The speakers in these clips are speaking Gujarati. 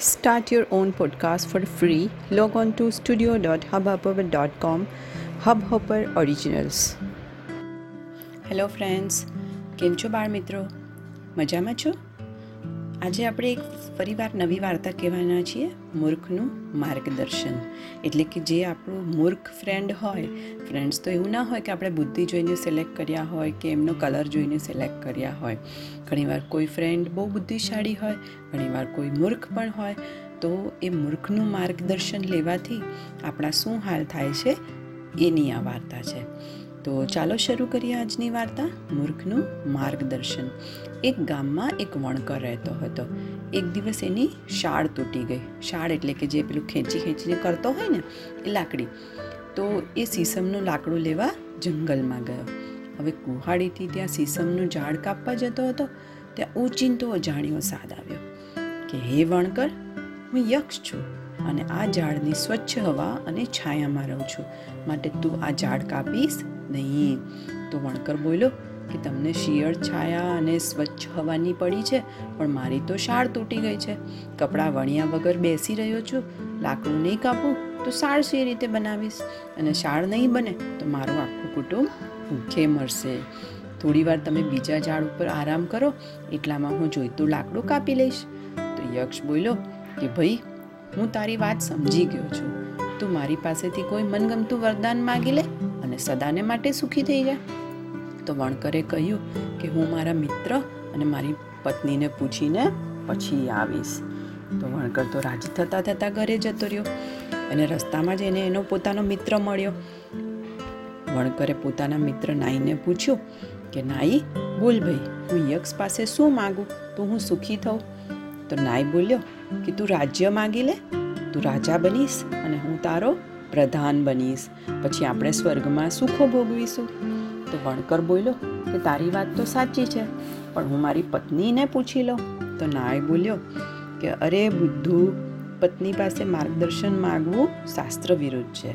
Start your own podcast for free. Log on to studio.hubhopper.com. Hubhopper Originals. Hello friends કેમ છો બાળ મિત્રો મજામાં છો આજે આપણે એક ફરીવાર નવી વાર્તા કહેવાના છીએ, મૂર્ખનું માર્ગદર્શન. એટલે કે જે આપણું મૂર્ખ ફ્રેન્ડ હોય ફ્રેન્ડ્સ તો એવું ના હોય કે આપણે બુદ્ધિ જોઈને સિલેક્ટ કર્યા હોય કે એમનો કલર જોઈને સિલેક્ટ કર્યા હોય. ઘણીવાર કોઈ ફ્રેન્ડ બહુ બુદ્ધિશાળી હોય, ઘણીવાર કોઈ મૂર્ખ પણ હોય, તો એ મૂર્ખનું માર્ગદર્શન લેવાથી આપણા શું હાલ થાય છે? એની આ વાર્તા છે. તો ચાલો શરૂ કરીએ આજની વાર્તા, મૂર્ખનું માર્ગદર્શન. એક ગામમાં એક વણકર રહેતો હતો. એક દિવસ એની શાળ તૂટી ગઈ. શાળ એટલે કે જે પેલું ખેંચી ખેંચીને કરતો હોય ને, એ લાકડી. તો એ સીસમનું લાકડું લેવા જંગલમાં ગયો. હવે કુહાડીથી ત્યાં સીસમનું ઝાડ કાપવા જતો હતો. ત્યાં ઓચિંતો અજાણ્યો સાદ આવ્યો કે, હે વણકર, હું યક્ષ છું અને આ ઝાડની સ્વચ્છ હવા અને છાયામાં રહું છું. માટે તું આ ઝાડ કાપીશ નહીં. તો વણકર બોલ્યો કે તમને શિયળ છાયા અને સ્વચ્છ હવાની પડી છે, પણ મારી તો શાળ તૂટી ગઈ છે. કપડાં વણ્યા વગર બેસી રહ્યો છું. લાકડું નહીં કાપું તો શાળ શી રીતે બનાવીશ? અને શાળ નહીં બને તો મારું આખું કુટુંબ ભૂખે મરશે. થોડી વાર તમે બીજા ઝાડ ઉપર આરામ કરો, એટલામાં હું જોઈતું લાકડું કાપી લઈશ. તો યક્ષ બોલ્યો કે ભાઈ, હું તારી વાત સમજી ગયો છું. તું મારી પાસેથી કોઈ મનગમતું વરદાન માગી લે? અને સદાને માટે સુખી થઈ જાય. તો વણકરે કહ્યું કે હું મારા મિત્ર અને મારી પત્નીને પૂછીને પછી આવીશ. તો વણકર તો રાજી થતાં થતાં ઘરે જતો રહ્યો અને રસ્તામાં જ એને એનો પોતાનો મિત્ર મળ્યો. વણકરે પોતાના મિત્ર નાઈને પૂછ્યું કે નાઈ, બોલ ભાઈ, હું યક્ષ પાસે શું માગું? તો હું સુખી થઉં? તો નાઈ બોલ્યો કે તું રાજ્ય માગી લે, તું રાજા બનીશ અને હું તારો પ્રધાન બનીશ. પછી આપણે સ્વર્ગમાં સુખો ભોગવીશું. તો વણકર બોલ્યો કે તારી વાત તો સાચી છે, પણ હું મારી પત્નીને પૂછી લઉં. તો નાય બોલ્યો કે અરે બુદ્ધુ, પત્ની પાસે માર્ગદર્શન માગવું શાસ્ત્ર વિરુદ્ધ છે.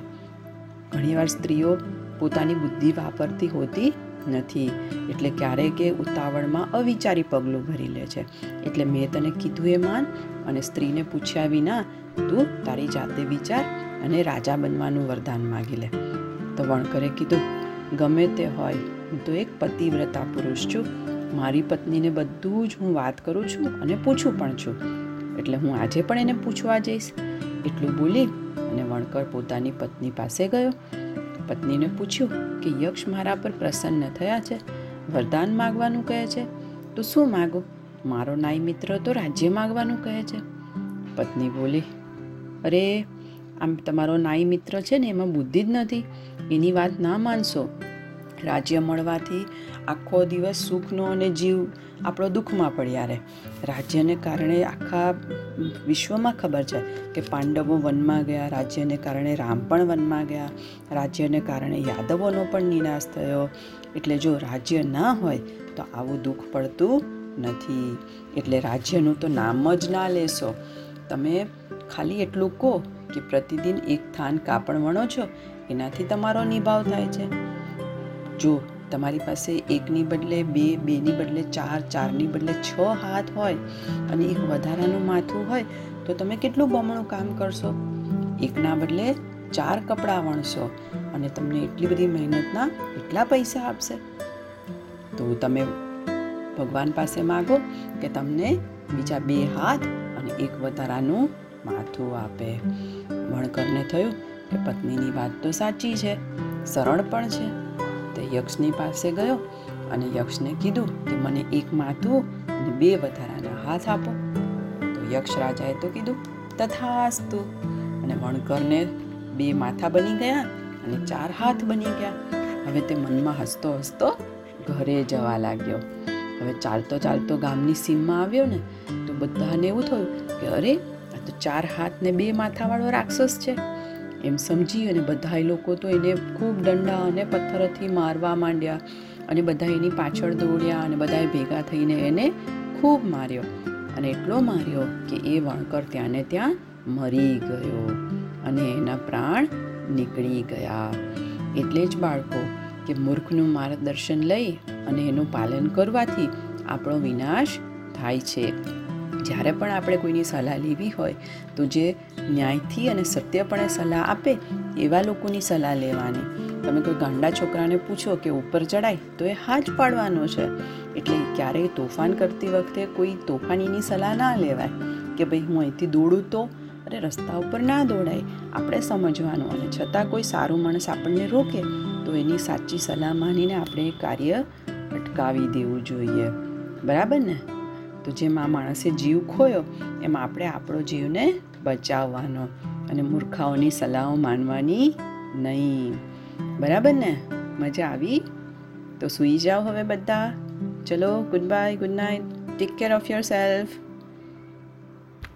ઘણીવાર સ્ત્રીઓ પોતાની બુદ્ધિ વાપરતી હોતી નથી, એટલે ક્યારેક એ ઉતાવળમાં અવિચારી પગલું ભરી લે છે. એટલે મેં તને કીધું એ માન અને સ્ત્રીને પૂછ્યા વિના તું તારી જાતે વિચાર અને રાજા બનવાનું વરદાન માગી લે. તો વણકરે કીધું, ગમે તે હોય, હું તો એક પતિવ્રતા પુરુષ છું. મારી પત્નીને બધું જ હું વાત કરું છું અને પૂછું પણ છું. એટલે હું આજે પણ એને પૂછવા જઈશ. એટલું બોલી અને વણકર પોતાની પત્ની પાસે ગયો. પત્નીને પૂછ્યું કે, યક્ષ મારા પર પ્રસન્ન થયા છે? વરદાન માગવાનું કહે છે? તો શું માગો? મારો નાઈ મિત્ર તો રાજ્ય માગવાનું કહે છે. પત્ની બોલી, અરે આમ તમારો નાઈ મિત્ર છે ને એમાં બુદ્ધિ જ નથી. એની વાત ના માનશો. રાજ્ય મળવાથી આખો દિવસ સુખનો અને જીવ આપણો દુઃખમાં પડ્યા રહે. રાજ્યને કારણે આખા વિશ્વમાં ખબર છે કે પાંડવો વનમાં ગયા, રાજ્યને કારણે રામ પણ વનમાં ગયા, રાજ્યને કારણે યાદવોનો પણ નિરાશ થયો. એટલે જો રાજ્ય ના હોય તો આવું દુઃખ પડતું નથી. એટલે રાજ્યનું તો નામ જ ના લેશો. તમે ખાલી એટલું કહો કે પ્રતિદિન એક થાન કાપડ વણો છો, એનાથી તમારો નિભાવ થાય છે. જો તમારી પાસે એકની બદલે બે, બેની બદલે ચાર, ચારની બદલે છ હાથ હોય અને એક વધારાનું માથું હોય, તો તમે કેટલું બમણું કામ કરશો? એકના બદલે ચાર કપડાં વણશો અને તમને એટલી બધી મહેનતના એટલા પૈસા આપશે. તો તમે ભગવાન પાસે માગો કે તમને બીજા બે હાથ અને એક વધારાનું માથું આપે. વણકરને થયું કે પત્નીની વાત તો સાચી છે, સરળ પણ છે. તે યક્ષની પાસે ગયો અને યક્ષને કીધું કે મને એક માથું અને બે વધારાના હાથ આપો. તો યક્ષ રાજાએ તો કીધું, તથાસ્તુ. અને વણકરને બે માથા બની ગયા અને ચાર હાથ બની ગયા. હવે તે મનમાં હસતો હસતો ઘરે જવા લાગ્યો. હવે ચાલતો ચાલતો ગામની સીમમાં આવ્યો ને, તો બધાને એવું થયું કે અરે તો ચાર હાથ ને બે માથાવાળો રાક્ષસ છે. એમ સમજી અને બધા લોકો તો એને ખૂબ દંડા અને પથ્થરથી મારવા માંડ્યા અને બધા એની પાછળ દોડ્યા અને બધાએ ભેગા થઈને એને ખૂબ માર્યો અને એટલો માર્યો કે એ વણકર ત્યાં ને ત્યાં મરી ગયો અને એના પ્રાણ નીકળી ગયા. એટલે જ બાળકો કે મૂર્ખનું માર્ગદર્શન લઈ અને એનું પાલન કરવાથી આપણો વિનાશ થાય છે. જ્યારે પણ આપણે કોઈની સલાહ લેવી હોય, તો જે ન્યાયથી અને સત્યપણે સલાહ આપે, એવા લોકોની સલાહ લેવાની. તમે કોઈ ગાંડા છોકરાને પૂછો કે ઉપર ચડાય, તો એ હા જ પાડવાનો છે. એટલે ક્યારેય તોફાન કરતી વખતે કોઈ તોફાનીની સલાહ ના લેવાય કે ભાઈ હું અહીંથી દોડું તો અરે રસ્તા ઉપર ના દોડાય. આપણે સમજવાનું અને છતાં કોઈ સારું માણસ આપણને રોકે, તો એની સાચી સલાહ માનીને આપણે કાર્ય અટકાવી દેવું જોઈએ. બરાબર ને? તો જેમાં માણસે જીવ ખોયો, એમાં આપણે આપણો જીવને બચાવવાનો અને મૂર્ખાઓની સલાહો માનવાની નહીં. બરાબર ને? મજા આવી? તો સૂઈ જાઓ હવે બધા. ચલો good bye good night take care of yourself